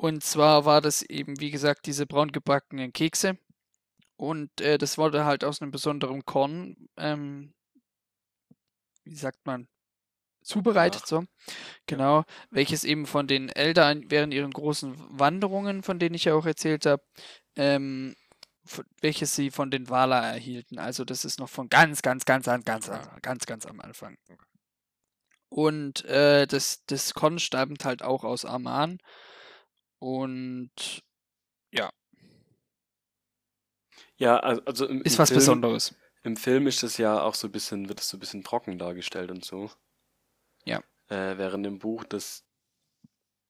Und zwar war das eben, wie gesagt, diese braun gebackenen Kekse. Und äh, das wurde halt aus einem besonderen Korn, ähm, wie sagt man, zubereitet, Gemacht. so. Genau, welches eben von den Eltern während ihren großen Wanderungen, von denen ich ja auch erzählt habe, ähm, welches sie von den Wala erhielten. Also das ist noch von ganz, ganz, ganz, ganz, ganz, ganz, ganz, ganz am Anfang. Und äh, das, das Korn stammt halt auch aus Amman. Und ja, also, also im, ist im was Film, Besonderes. Im Film ist es ja auch so ein bisschen, wird es so ein bisschen trocken dargestellt und so. Ja. Äh, während im Buch das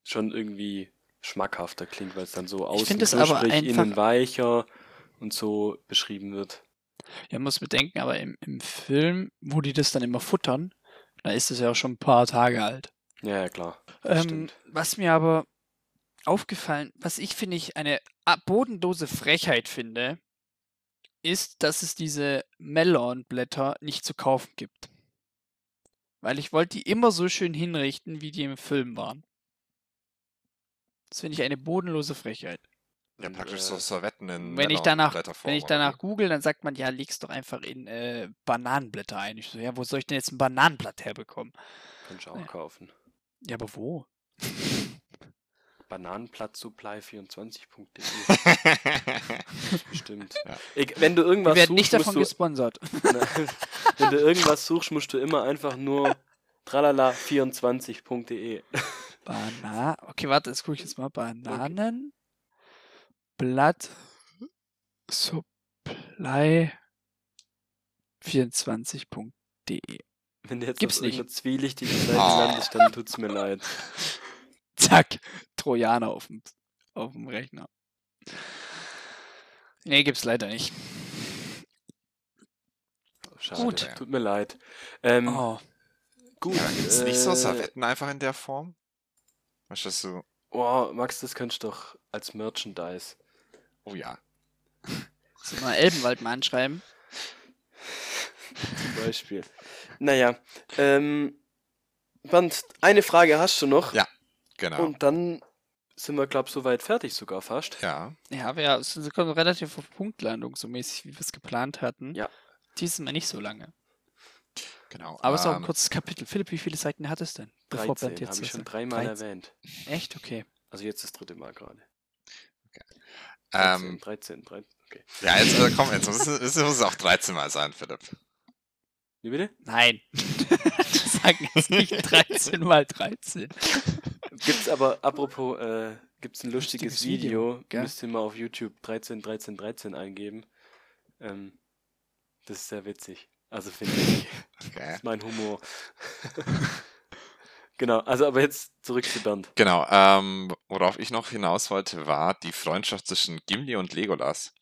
schon irgendwie schmackhafter klingt, weil es dann so außen knusprig, innen weicher und so beschrieben wird. Ja, muss bedenken, aber im, im Film, wo die das dann immer futtern, da ist es ja auch schon ein paar Tage alt. Ja, ja, klar. Das Ähm, was mir aber aufgefallen, was ich finde ich eine bodenlose Frechheit finde, ist, dass es diese Melonblätter nicht zu kaufen gibt. Weil ich wollte die immer so schön hinrichten, wie die im Film waren. Das finde ich eine bodenlose Frechheit. Ja, Und, praktisch äh, so Servetten in Wenn ich danach, wenn ich danach google, dann sagt man, ja, leg's doch einfach in äh, Bananenblätter ein. Ich so, ja, wo soll ich denn jetzt ein Bananenblatt herbekommen? Kannst du auch ja. kaufen. Ja, aber wo? Bananenplatzsupply24.de Bestimmt. Ja. Ich, wenn du Wir irgendwas werden nicht suchst, davon musst du, gesponsert. Nein, wenn du irgendwas suchst, musst du immer einfach nur tralala24.de. Bana okay, warte, das gucke ich jetzt mal. Bananen. Blatt. Supply 24.de. Wenn du jetzt Gibt's nicht. irgendeiner zwielichtigen Seite Ah. landest, dann tut's mir leid. Zack, Trojaner auf dem, auf dem Rechner. Nee, gibt's leider nicht. Schade. Gut. Tut mir leid. Ähm, Oh, Gut. Ja, gibt es nicht so äh, Servetten einfach in der Form? Weißt du, das so, Oh, Max, das könntest du doch als Merchandise. oh ja. soll mal Elbenwald mal anschreiben? Zum Beispiel. naja, ähm, Bernd, eine Frage hast du noch. Ja, Genau. Und dann sind wir, glaube ich, soweit fertig sogar fast. ja. Ja, wir es kommen relativ auf Punktlandung, so mäßig, wie wir es geplant hatten. Ja. Dieses Mal nicht so lange. Genau. Aber es ist auch ein ähm, kurzes Kapitel. Philipp, wie viele Seiten hat es denn? 13, Bernd habe ich schon dreimal 13. erwähnt. Echt? Okay. Also jetzt das dritte Mal gerade. 13, ähm, 13, 13, okay. ja, jetzt äh, komm, jetzt muss, es- es muss es auch 13 Mal sein, Philipp. Wie bitte? Nein. Sagen jetzt nicht 13 mal 13. Gibt's aber, apropos, äh, gibt's ein lustiges, Lustiges Video, Video, gell? müsst ihr mal auf YouTube 13, 13, 13 eingeben. Ähm, das ist sehr witzig. Also finde ich, Okay. ist mein Humor. genau, also aber jetzt zurück zu Bernd. Genau, ähm, worauf ich noch hinaus wollte, war die Freundschaft zwischen Gimli und Legolas.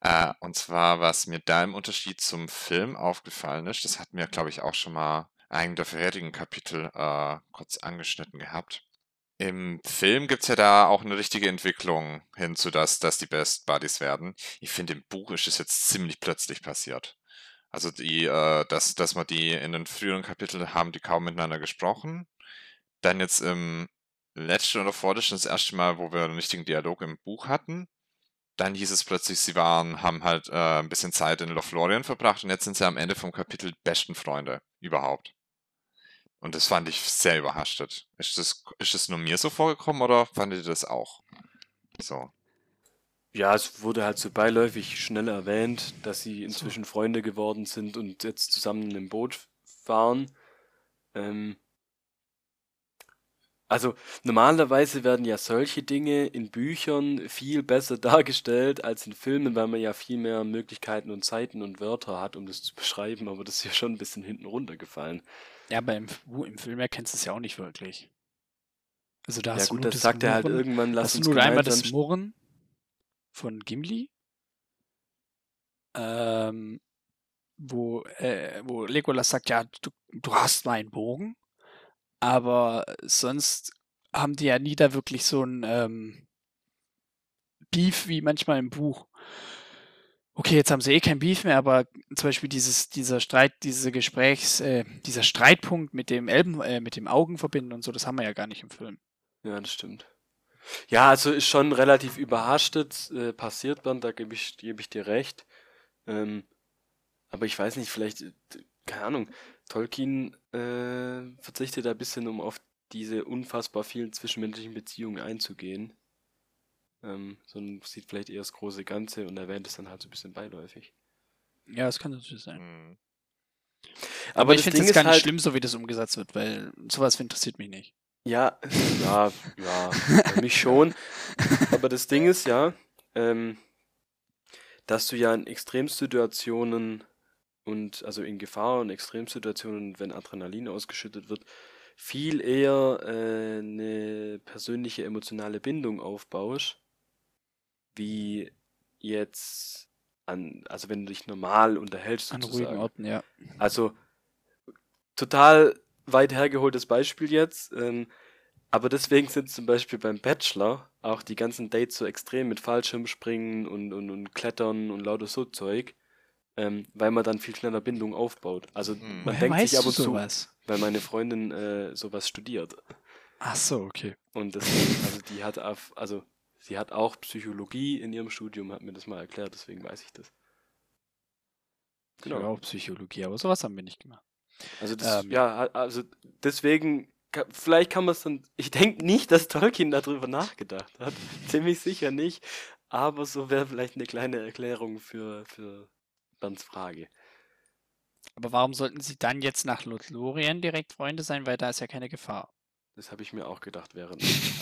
Äh, und zwar, was mir da im Unterschied zum Film aufgefallen ist, das hatten wir, glaube ich, auch schon mal in einem der vorherigen Kapitel äh, kurz angeschnitten gehabt. Im Film gibt's ja da auch eine richtige Entwicklung hin zu das, dass die Best Buddies werden. Ich finde, im Buch ist es jetzt ziemlich plötzlich passiert. Also die, äh, dass, dass man die in den früheren Kapiteln haben die kaum miteinander gesprochen. Dann jetzt im letzten oder vorletzten das erste Mal, wo wir einen richtigen Dialog im Buch hatten. Dann hieß es plötzlich, sie waren, haben halt äh, ein bisschen Zeit in Lothlorien verbracht und jetzt sind sie am Ende vom Kapitel besten Freunde überhaupt. Und das fand ich sehr überraschtet. Ist das, ist das nur mir so vorgekommen oder fandet ihr das auch? So. Ja, es wurde halt so beiläufig schnell erwähnt, dass sie inzwischen Freunde geworden sind und jetzt zusammen im Boot fahren. Ähm, also normalerweise werden ja solche Dinge in Büchern viel besser dargestellt als in Filmen, weil man ja viel mehr Möglichkeiten und Zeiten und Wörter hat, um das zu beschreiben, aber das ist ja schon ein bisschen hinten runtergefallen. Ja, aber im, im Film erkennst du es ja auch nicht wirklich. Also da Ja hast du gut, nur das sagt er halt Murren- irgendwann, lass Hast du uns nur einmal das Murren von Gimli? Ähm, wo, äh, wo Legolas sagt, ja, du, du hast meinen Bogen, aber sonst haben die ja nie da wirklich so ein ähm, Beef wie manchmal im Buch. Okay, jetzt haben sie eh kein Beef mehr, aber zum Beispiel dieses, dieser Streit, diese Gesprächs, äh, dieser Streitpunkt mit dem Elben, äh, mit dem Augen verbinden und so, das haben wir ja gar nicht im Film. Ja, das stimmt. Ja, also ist schon relativ überhastet äh, passiert, Bernd, da gebe ich, gebe ich dir recht. Ähm, aber ich weiß nicht, vielleicht, keine Ahnung, Tolkien äh, verzichtet da ein bisschen, um auf diese unfassbar vielen zwischenmenschlichen Beziehungen einzugehen. Ähm, sondern sieht vielleicht eher das große Ganze und erwähnt es dann halt so ein bisschen beiläufig. Ja, das kann natürlich sein. Hm. Aber, ich das finde es gar nicht halt, schlimm, so wie das umgesetzt wird, weil sowas interessiert mich nicht. Ja, ja, ja, für mich schon. Aber das Ding ist ja, ähm, dass du ja in Extremsituationen und also in Gefahr und Extremsituationen, wenn Adrenalin ausgeschüttet wird, viel eher äh, eine persönliche emotionale Bindung aufbaust, wie jetzt an, also wenn du dich normal unterhältst An sozusagen. ruhigen Orten, ja. Also total weit hergeholtes Beispiel jetzt. Ähm, aber deswegen sind zum Beispiel beim Bachelor auch die ganzen Dates so extrem mit Fallschirmspringen und, und, und Klettern und lauter so Zeug, ähm, weil man dann viel schneller Bindung aufbaut. Also Hm. man Woher denkt sich ab und zu, sowas? weil meine Freundin äh, sowas studiert. Ach so, okay. Und deswegen, also die hat auf, also sie hat auch Psychologie in ihrem Studium, hat mir das mal erklärt, deswegen weiß ich das. Genau. Genau. auch Psychologie, aber sowas haben wir nicht gemacht. Also das, Ähm. ja, also deswegen, vielleicht kann man es dann, ich denke nicht, dass Tolkien darüber nachgedacht hat, ziemlich sicher nicht, aber so wäre vielleicht eine kleine Erklärung für, für Bernds Frage. Aber warum sollten sie dann jetzt nach Lothlorien direkt Freunde sein, weil da ist ja keine Gefahr. Das habe ich mir auch gedacht, während ich.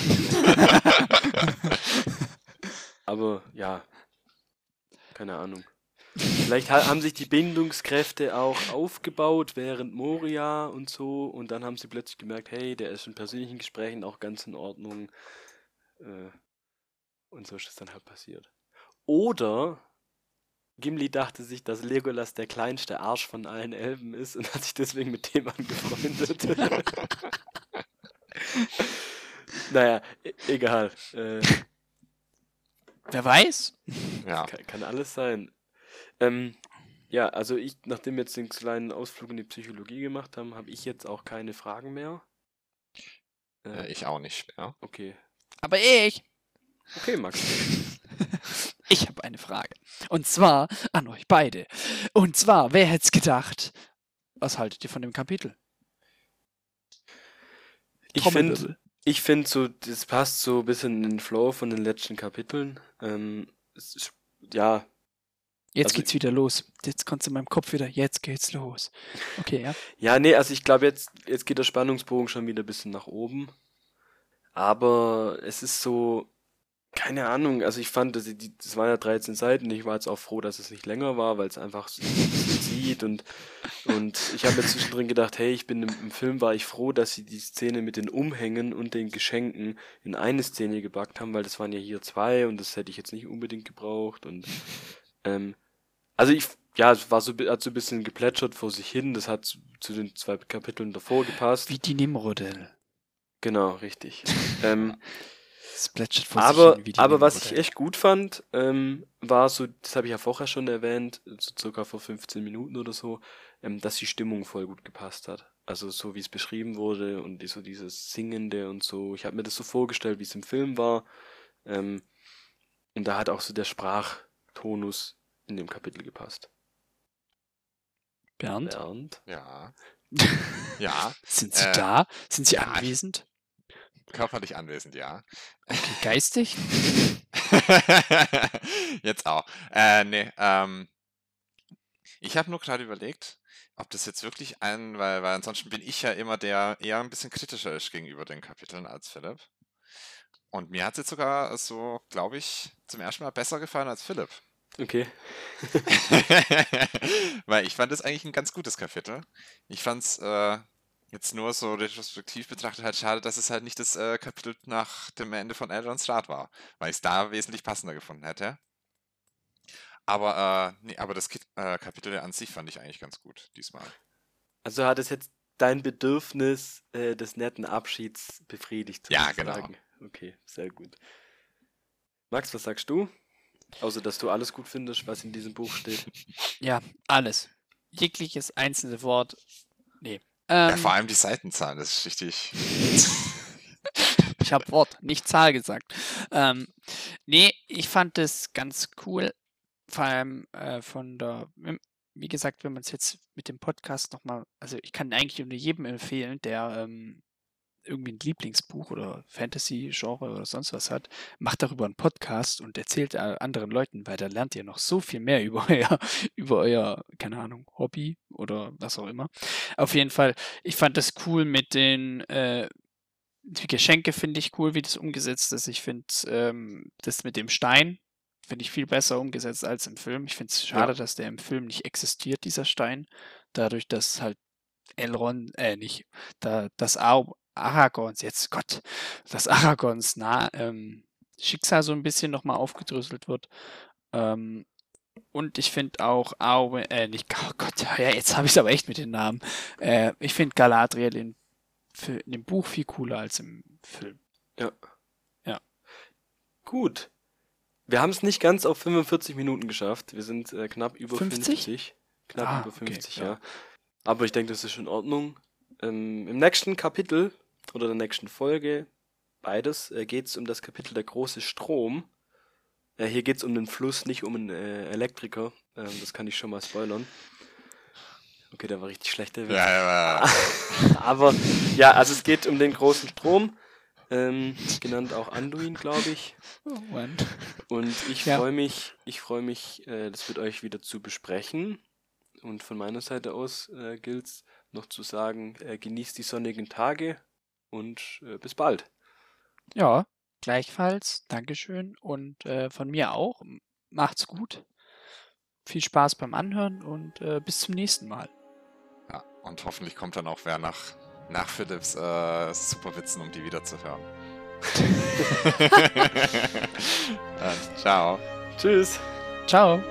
Aber ja, keine Ahnung. Vielleicht ha- haben sich die Bindungskräfte auch aufgebaut während Moria und so und dann haben sie plötzlich gemerkt, hey, der ist in persönlichen Gesprächen auch ganz in Ordnung. Äh, und so ist es dann halt passiert. Oder Gimli dachte sich, dass Legolas der kleinste Arsch von allen Elben ist und hat sich deswegen mit dem angefreundet. naja, e egal. Äh, Wer weiß? Ja. kann, kann alles sein. Ähm, ja, also ich, nachdem wir jetzt den kleinen Ausflug in die Psychologie gemacht haben, habe ich jetzt auch keine Fragen mehr. Äh, Äh, ich auch nicht mehr. okay. Aber ich. Okay, Max. Ich habe eine Frage. Und zwar an euch beide. Und zwar, wer hätte es gedacht? Was haltet ihr von dem Kapitel? Ich finde. Ich finde so, das passt so ein bisschen in den Flow von den letzten Kapiteln. Ähm, es ist, ja, Jetzt also- geht's wieder los. Jetzt kommt in meinem Kopf wieder, jetzt geht's los. Okay, ja. Ja, nee, also ich glaube, jetzt, jetzt geht der Spannungsbogen schon wieder ein bisschen nach oben. Aber es ist so, keine Ahnung, also ich fand, die, das waren ja 13 Seiten. Ich war jetzt auch froh, dass es nicht länger war, weil es einfach so zieht und, und ich habe mir zwischendrin gedacht, hey, ich bin im, im Film war ich froh, dass sie die Szene mit den Umhängen und den Geschenken in eine Szene gepackt haben, weil das waren ja hier zwei und das hätte ich jetzt nicht unbedingt gebraucht und ähm, also ich, ja, es war so, hat so ein bisschen geplätschert vor sich hin. Das hat zu, zu den zwei Kapiteln davor gepasst. Wie die Nimrodel. Genau, richtig. ähm, Es plätschert vor sich aber, aber was ich echt gut fand, ähm, war so, das habe ich ja vorher schon erwähnt, so circa vor 15 Minuten oder so, ähm, dass die Stimmung voll gut gepasst hat. Also so wie es beschrieben wurde und die, so dieses Singende und so. Ich habe mir das so vorgestellt, wie es im Film war. Ähm, und da hat auch so der Sprachtonus in dem Kapitel gepasst. Bernd, Bernd? Ja. Ja. sind Sie Äh, da? Sind Sie ja, anwesend? Körperlich anwesend, ja. Okay, geistig? Jetzt auch. Äh, nee, ähm, ich habe nur gerade überlegt, ob das jetzt wirklich ein, weil, weil ansonsten bin ich ja immer der eher ein bisschen kritischer ist gegenüber den Kapiteln als Philipp. Und mir hat es jetzt sogar so, glaube ich, zum ersten Mal besser gefallen als Philipp. Okay. Weil ich fand es eigentlich ein ganz gutes Kapitel. Ich fand es äh, jetzt nur so retrospektiv betrachtet halt schade, dass es halt nicht das äh, Kapitel nach dem Ende von Elrons Rat war, weil ich es da wesentlich passender gefunden hätte. Aber, äh, nee, aber das Ki äh, Kapitel an sich fand ich eigentlich ganz gut diesmal. Also hat es jetzt dein Bedürfnis äh, des netten Abschieds befriedigt? Ja, genau. sozusagen. Okay, sehr gut. Max, was sagst du? Außer, dass du alles gut findest, was in diesem Buch steht. Ja, alles. Jegliches einzelne Wort. Nee. Ja, Ähm, vor allem die Seitenzahl, das ist richtig. Ich habe Wort, nicht Zahl gesagt. Ähm, nee, ich fand es ganz cool. Vor allem äh, von der, wie gesagt, wenn man es jetzt mit dem Podcast nochmal, also ich kann eigentlich nur jedem empfehlen, der ähm, irgendwie ein Lieblingsbuch oder Fantasy-Genre oder sonst was hat, macht darüber einen Podcast und erzählt äh, anderen Leuten, weil da lernt ihr noch so viel mehr über euer, über euer, keine Ahnung, Hobby oder was auch immer. Auf jeden Fall, ich fand das cool mit den äh, die Geschenke finde ich cool, wie das umgesetzt ist. Ich finde ähm, das mit dem Stein finde ich viel besser umgesetzt als im Film. Ich finde es schade, Ja. dass der im Film nicht existiert, dieser Stein. Dadurch, dass halt Elrond, äh, nicht, da, das Ar Aragorns, jetzt Gott, dass Aragorns nah, ähm, Schicksal so ein bisschen nochmal aufgedröselt wird. Ähm, und ich finde auch Arwen, äh, nicht, oh Gott, ja, jetzt habe ich es aber echt mit den Namen. Äh, ich finde Galadriel in, in dem Buch viel cooler als im Film. Gut. Wir haben es nicht ganz auf 45 Minuten geschafft. Wir sind äh, knapp über 50? 50. Knapp Ah, über okay, 50, ja. ja. Aber ich denke, das ist in Ordnung. Ähm, Im nächsten Kapitel oder der nächsten Folge, beides, äh, geht es um das Kapitel Der große Strom. Äh, hier geht es um den Fluss, nicht um einen äh, Elektriker. Ähm, das kann ich schon mal spoilern. Okay, der war richtig schlecht, der Witz. Ja, ja, ja. Aber ja, also es geht um den großen Strom, ähm, genannt auch Anduin, glaube ich. Oh Mann. Und ich Ja. freue mich, ich freue mich, äh, das mit euch wieder zu besprechen. Und von meiner Seite aus äh, gilt es noch zu sagen, äh, genießt die sonnigen Tage und äh, bis bald. Ja, gleichfalls. Dankeschön. Und äh, von mir auch. Macht's gut. Viel Spaß beim Anhören und äh, bis zum nächsten Mal. ja. Und hoffentlich kommt dann auch wer nach, nach Philips äh, Superwitzen, um die wieder zu hören. dann, ciao. Tschüss. Ciao.